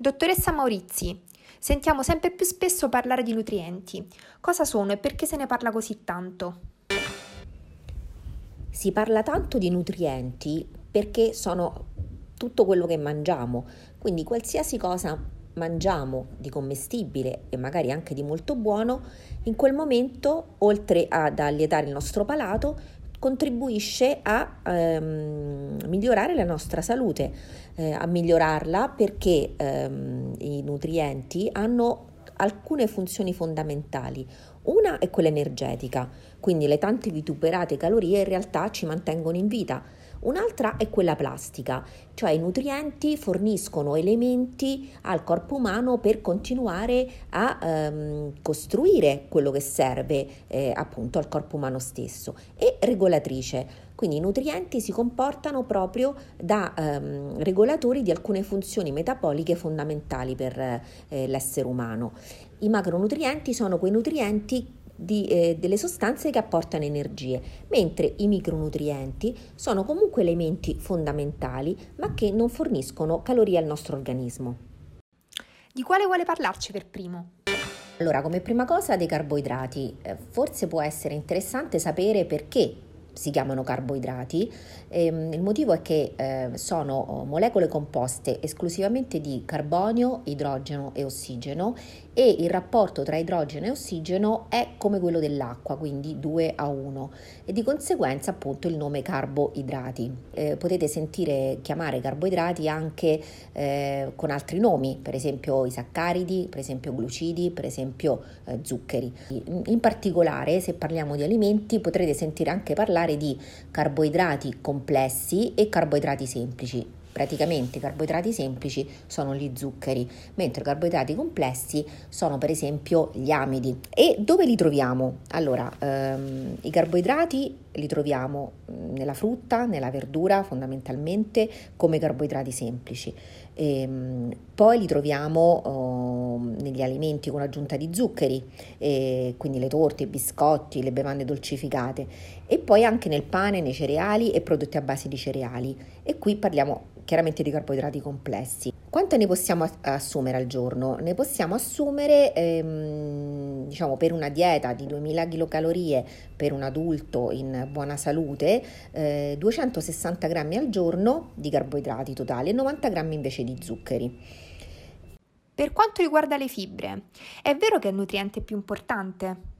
Dottoressa Maurizi, sentiamo sempre più spesso parlare di nutrienti. Cosa sono e perché se ne parla così tanto? Si parla tanto di nutrienti perché sono tutto quello che mangiamo, quindi qualsiasi cosa mangiamo di commestibile e magari anche di molto buono, in quel momento, oltre ad allietare il nostro palato, contribuisce a ehm, migliorare la nostra salute, eh, a migliorarla perché ehm, i nutrienti hanno alcune funzioni fondamentali. Una è quella energetica, quindi le tante vituperate calorie in realtà ci mantengono in vita Un'altra è quella plastica, cioè i nutrienti forniscono elementi al corpo umano per continuare a ehm, costruire quello che serve eh, appunto al corpo umano stesso e regolatrice. Quindi i nutrienti si comportano proprio da ehm, regolatori di alcune funzioni metaboliche fondamentali per eh, l'essere umano. I macronutrienti sono quei nutrienti di, eh, delle sostanze che apportano energie, mentre i micronutrienti sono comunque elementi fondamentali ma che non forniscono calorie al nostro organismo. Di quale vuole parlarci per primo? Allora, come prima cosa dei carboidrati, eh, forse può essere interessante sapere perché si chiamano carboidrati. Ehm, il motivo è che eh, sono oh, molecole composte esclusivamente di carbonio, idrogeno e ossigeno e il rapporto tra idrogeno e ossigeno è come quello dell'acqua, quindi 2 a 1 e di conseguenza appunto il nome carboidrati. Eh, potete sentire chiamare carboidrati anche eh, con altri nomi, per esempio i saccaridi, per esempio glucidi, per esempio eh, zuccheri. In particolare, se parliamo di alimenti, potrete sentire anche parlare di carboidrati complessi e carboidrati semplici. Praticamente i carboidrati semplici sono gli zuccheri, mentre i carboidrati complessi sono per esempio gli amidi. E dove li troviamo? Allora, ehm, i carboidrati li troviamo nella frutta, nella verdura fondamentalmente come carboidrati semplici. E, ehm, poi li troviamo oh, negli alimenti con aggiunta di zuccheri, e quindi le torte, i biscotti, le bevande dolcificate e poi anche nel pane, nei cereali e prodotti a base di cereali. E qui parliamo chiaramente di carboidrati complessi. Quanto ne possiamo assumere al giorno? Ne possiamo assumere, ehm, diciamo, per una dieta di 2000 kcal per un adulto in buona salute, eh, 260 grammi al giorno di carboidrati totali e 90 grammi invece di zuccheri. Per quanto riguarda le fibre, è vero che è il nutriente più importante?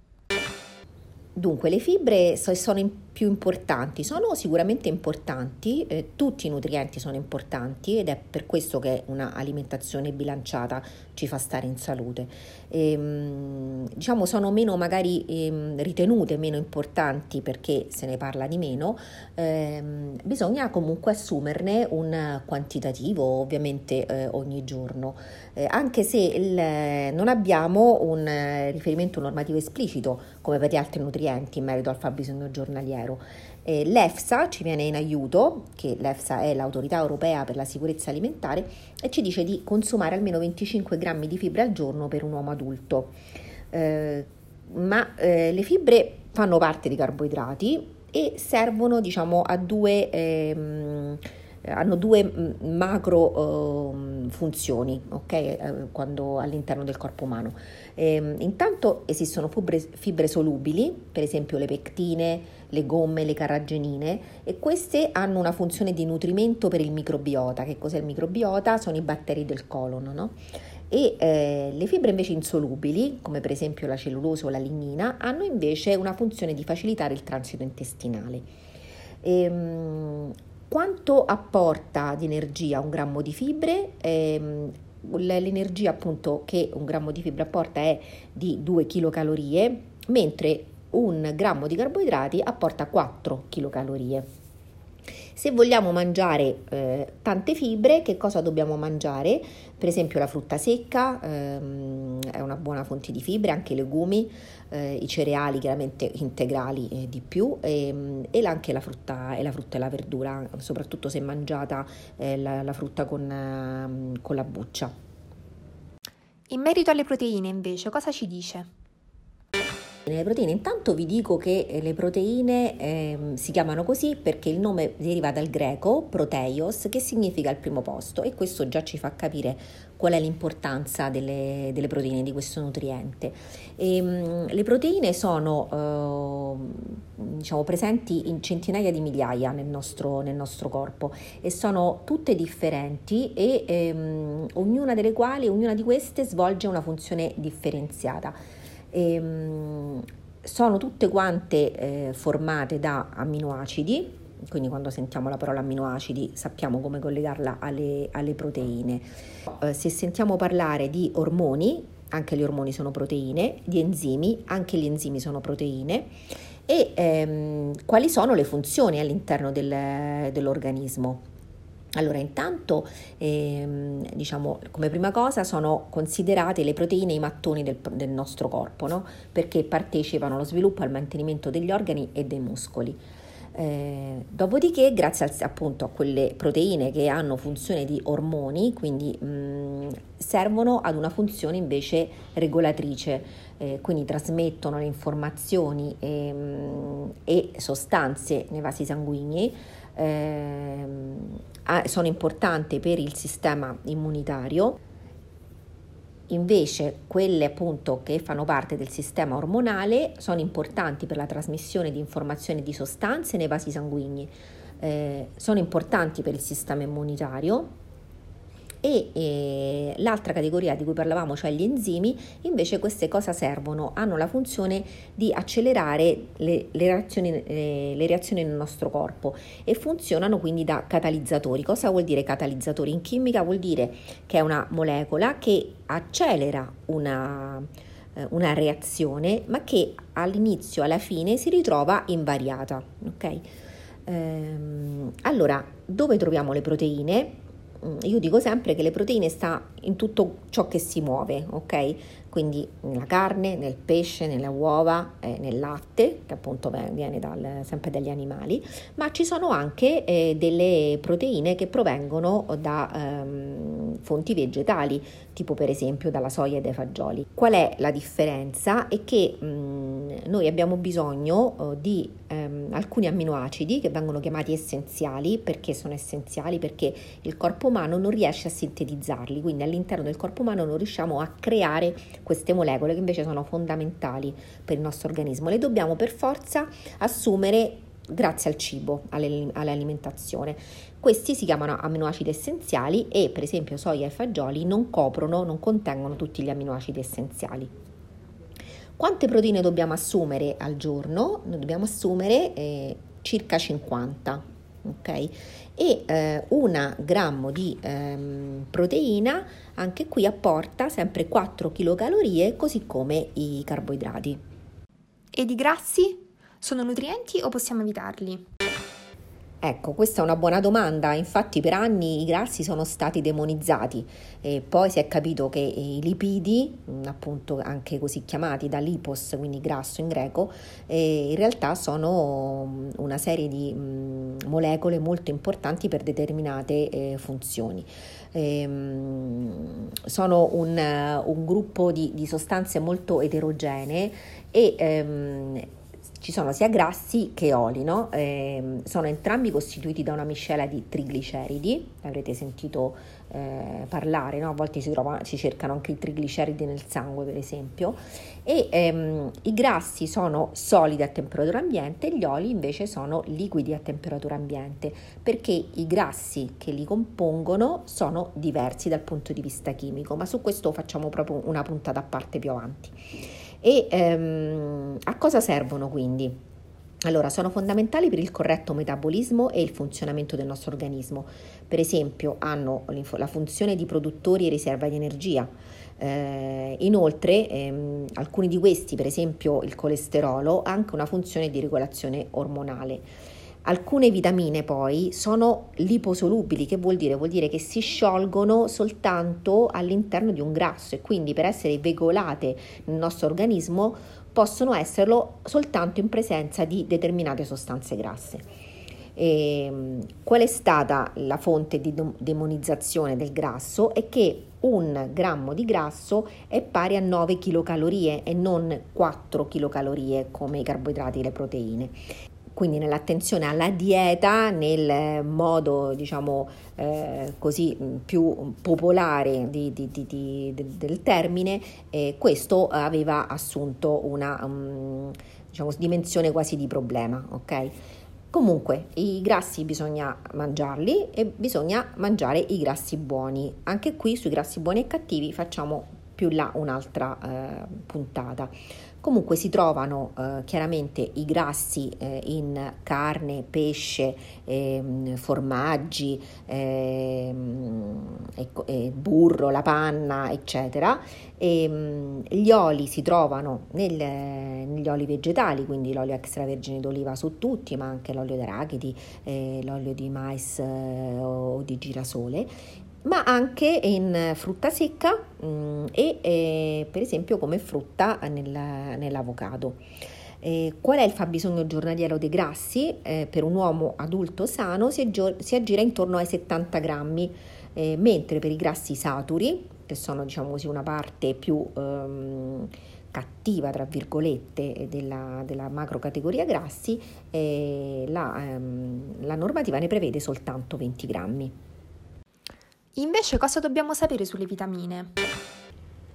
Dunque, le fibre sono più importanti? Sono sicuramente importanti, eh, tutti i nutrienti sono importanti ed è per questo che un'alimentazione bilanciata ci fa stare in salute. E, ehm, diciamo sono meno magari eh, ritenute meno importanti perché se ne parla di meno, eh, bisogna comunque assumerne un quantitativo ovviamente eh, ogni giorno, eh, anche se il, non abbiamo un riferimento normativo esplicito come per gli altri nutrienti in merito al fabbisogno giornaliero. Eh, L'EFSA ci viene in aiuto, che l'EFSA è l'autorità europea per la sicurezza alimentare, e ci dice di consumare almeno 25 grammi di fibre al giorno per un uomo adulto. Eh, ma eh, le fibre fanno parte di carboidrati e servono diciamo a due ehm, hanno due mm, macro uh, funzioni okay, uh, quando, all'interno del corpo umano. E, ehm, intanto esistono fibre, fibre, solubili, per esempio le pectine, le gomme, le carragenine, e queste hanno una funzione di nutrimento per il microbiota. Che cos'è il microbiota? Sono i batteri del colon. No? E eh, le fibre invece insolubili, come per esempio la cellulosa o la lignina, hanno invece una funzione di facilitare il transito intestinale. E, ehm, quanto apporta di energia un grammo di fibre? Eh, l'energia appunto che un grammo di fibra apporta è di 2 kcal, mentre un grammo di carboidrati apporta 4 kcal. Se vogliamo mangiare eh, tante fibre, che cosa dobbiamo mangiare? Per esempio la frutta secca ehm, è una buona fonte di fibre, anche i legumi, eh, i cereali chiaramente integrali eh, di più e, e, anche la frutta, e la frutta e la verdura, soprattutto se mangiata eh, la, la, frutta con, ehm, con la buccia. In merito alle proteine invece, cosa ci dice? Le proteine, intanto vi dico che eh, le proteine eh, si chiamano così perché il nome deriva dal greco proteios che significa il primo posto e questo già ci fa capire qual è l'importanza delle, delle proteine di questo nutriente. E, ehm, mh, le proteine sono eh, diciamo, presenti in centinaia di migliaia nel nostro, nel nostro, corpo e sono tutte differenti e ehm, ognuna delle quali, ognuna di queste svolge una funzione differenziata. Ehm, sono tutte quante eh, formate da amminoacidi, quindi quando sentiamo la parola amminoacidi sappiamo come collegarla alle, alle proteine. Eh, se sentiamo parlare di ormoni, anche gli ormoni sono proteine, di enzimi, anche gli enzimi sono proteine, e ehm, quali sono le funzioni all'interno del, dell'organismo. Allora, intanto, ehm, diciamo, come prima cosa sono considerate le proteine i mattoni del, del nostro corpo, no? perché partecipano allo sviluppo e al mantenimento degli organi e dei muscoli. Eh, dopodiché, grazie al, appunto a quelle proteine che hanno funzione di ormoni, quindi mh, servono ad una funzione invece regolatrice, eh, quindi trasmettono le informazioni e, mh, e sostanze nei vasi sanguigni eh, sono importanti per il sistema immunitario. Invece quelle appunto che fanno parte del sistema ormonale sono importanti per la trasmissione di informazioni di sostanze nei vasi sanguigni, eh, sono importanti per il sistema immunitario e eh, l'altra categoria di cui parlavamo, cioè gli enzimi, invece queste cosa servono? Hanno la funzione di accelerare le, le, reazioni, eh, le reazioni nel nostro corpo e funzionano quindi da catalizzatori. Cosa vuol dire catalizzatori? In chimica vuol dire che è una molecola che accelera una, eh, una reazione ma che all'inizio alla fine si ritrova invariata. Okay? Ehm, allora, dove troviamo le proteine? Mm, io dico sempre che le proteine sta in tutto ciò che si muove, ok? Quindi nella carne, nel pesce, nelle uova, eh, nel latte, che appunto viene dal, sempre dagli animali, ma ci sono anche eh, delle proteine che provengono da ehm, fonti vegetali, tipo per esempio dalla soia e dai fagioli. Qual è la differenza? È che mh, mm, noi abbiamo bisogno uh, di ehm, alcuni amminoacidi che vengono chiamati essenziali, perché sono essenziali? Perché il corpo umano non riesce a sintetizzarli, quindi all'interno del corpo umano non riusciamo a creare queste molecole che invece sono fondamentali per il nostro organismo. Le dobbiamo per forza assumere grazie al cibo, all'alimentazione. Questi si chiamano amminoacidi essenziali e per esempio soia e fagioli non coprono, non contengono tutti gli amminoacidi essenziali. Quante proteine dobbiamo assumere al giorno? Noi dobbiamo assumere eh, circa 50 ok? E eh, un grammo di ehm, proteina anche qui apporta sempre 4 kcal così come i carboidrati. E di grassi? Sono nutrienti o possiamo evitarli? Ecco, questa è una buona domanda, infatti per anni i grassi sono stati demonizzati e poi si è capito che i lipidi, mm, appunto anche così chiamati da lipos, quindi grasso in greco, eh, in realtà sono mm, una serie di mm, molecole molto importanti per determinate eh, funzioni. Eh, sono un, un gruppo di, di, sostanze molto eterogenee e ehm, ci sono sia grassi che oli, no? eh, sono entrambi costituiti da una miscela di trigliceridi, avrete sentito eh, parlare, no? a volte si, trova, si, cercano anche i trigliceridi nel sangue per esempio, e ehm, i grassi sono solidi a temperatura ambiente, gli oli invece sono liquidi a temperatura ambiente, perché i grassi che li compongono sono diversi dal punto di vista chimico, ma su questo facciamo proprio una puntata a parte più avanti. E ehm, a cosa servono quindi? Allora, sono fondamentali per il corretto metabolismo e il funzionamento del nostro organismo. Per esempio, hanno la funzione di produttori e riserva di energia. Eh, inoltre, ehm, alcuni di questi, per esempio il colesterolo, ha anche una funzione di regolazione ormonale. Alcune vitamine poi sono liposolubili, che vuol dire? Vuol dire che si sciolgono soltanto all'interno di un grasso e quindi per essere veicolate nel nostro organismo possono esserlo soltanto in presenza di determinate sostanze grasse. E, ehm, qual è stata la fonte di demonizzazione del grasso? È che un grammo di grasso è pari a 9 kcal e non 4 kcal come i carboidrati e le proteine quindi nell'attenzione alla dieta nel modo diciamo eh, così più popolare di, di, di, del termine eh, questo aveva assunto una um, diciamo, dimensione quasi di problema ok Comunque, i grassi bisogna mangiarli e bisogna mangiare i grassi buoni. Anche qui sui grassi buoni e cattivi facciamo più là un'altra eh, puntata. Comunque si trovano eh, chiaramente i grassi eh, in carne, pesce, ehm, formaggi, ehm, e, burro, la panna, eccetera. E, ehm, gli oli si trovano nel, negli oli vegetali, quindi l'olio extravergine d'oliva su tutti, ma anche l'olio d'arachidi, eh, l'olio di mais eh, o di girasole ma anche in frutta secca mh, mm, e eh, per esempio come frutta nel, nell'avocado. Eh, qual è il fabbisogno giornaliero dei grassi? Eh, per un uomo adulto sano si, aggi- si aggira intorno ai 70 grammi, eh, mentre per i grassi saturi, che sono diciamo così una parte più ehm, cattiva, tra virgolette, della, della macro categoria grassi, eh, la, ehm, la normativa ne prevede soltanto 20 grammi. Invece cosa dobbiamo sapere sulle vitamine?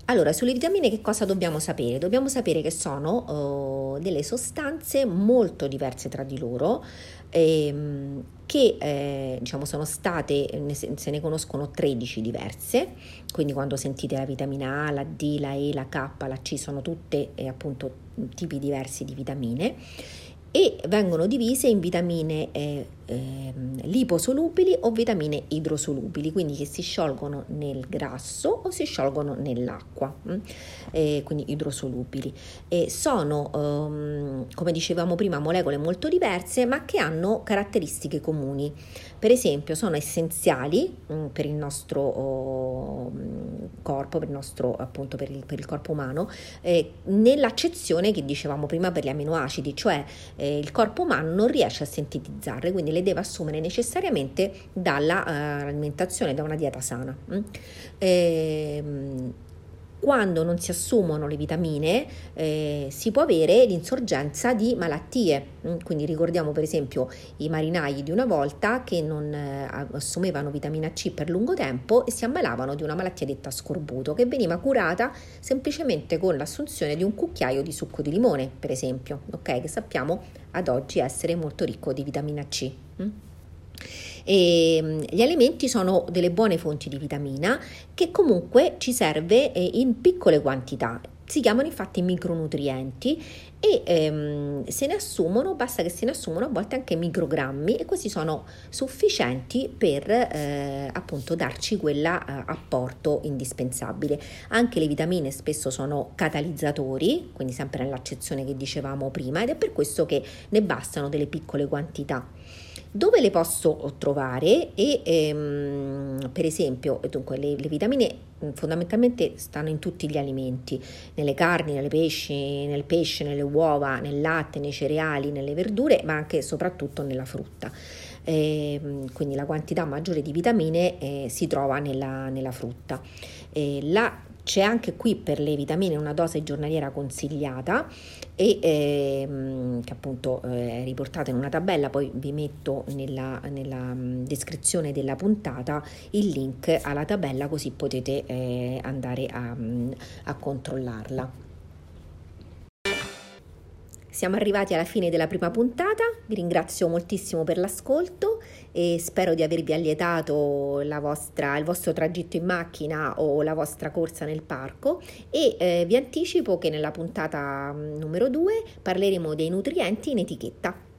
Allora, sulle vitamine che cosa dobbiamo sapere? Dobbiamo sapere che sono uh, delle sostanze molto diverse tra di loro, ehm, che eh, diciamo sono state, se ne conoscono 13 diverse, quindi quando sentite la vitamina A, la D, la E, la K, la C sono tutte eh, appunto tipi diversi di vitamine e vengono divise in vitamine eh, eh, liposolubili o vitamine idrosolubili, quindi che si sciolgono nel grasso o si sciolgono nell'acqua, mm? eh, quindi idrosolubili. E sono, ehm, come dicevamo prima, molecole molto diverse ma che hanno caratteristiche comuni. Per esempio sono essenziali mh, mm, per il nostro oh, corpo, per il, nostro, appunto, per il, per il corpo umano, eh, nell'accezione che dicevamo prima per gli aminoacidi, cioè eh, il corpo umano non riesce a sintetizzarle, quindi le deve assumere necessariamente dall'alimentazione, uh, da una dieta sana. Mm? Ehm, quando non si assumono le vitamine eh, si può avere l'insorgenza di malattie. Mm, quindi ricordiamo per esempio i marinai di una volta che non eh, assumevano vitamina C per lungo tempo e si ammalavano di una malattia detta scorbuto che veniva curata semplicemente con l'assunzione di un cucchiaio di succo di limone, per esempio, ok? Che sappiamo ad oggi essere molto ricco di vitamina C. Mm? E mm, gli alimenti sono delle buone fonti di vitamina che comunque ci serve eh, in piccole quantità. Si chiamano infatti micronutrienti e ehm, se ne assumono, basta che se ne assumono a volte anche microgrammi e questi sono sufficienti per eh, appunto darci quell'apporto eh, indispensabile. Anche le vitamine spesso sono catalizzatori, quindi sempre nell'accezione che dicevamo prima, ed è per questo che ne bastano delle piccole quantità. Dove le posso trovare? E ehm, per esempio, dunque, le, le vitamine mm, fondamentalmente stanno in tutti gli alimenti, nelle carni, nelle pesci, nel pesce, nelle uova, nel latte, nei cereali, nelle verdure, ma anche e soprattutto nella frutta. Eh, quindi la quantità maggiore di vitamine eh, si trova nella, nella frutta. Eh, la c'è anche qui per le vitamine una dose giornaliera consigliata e ehm, che appunto eh, è riportata in una tabella, poi vi metto nella, nella mm, descrizione della puntata il link alla tabella così potete eh, andare a, mm, a controllarla. Siamo arrivati alla fine della prima puntata, vi ringrazio moltissimo per l'ascolto e spero di avervi allietato vostra, il vostro tragitto in macchina o la vostra corsa nel parco e eh, vi anticipo che nella puntata mm, numero 2 parleremo dei nutrienti in etichetta.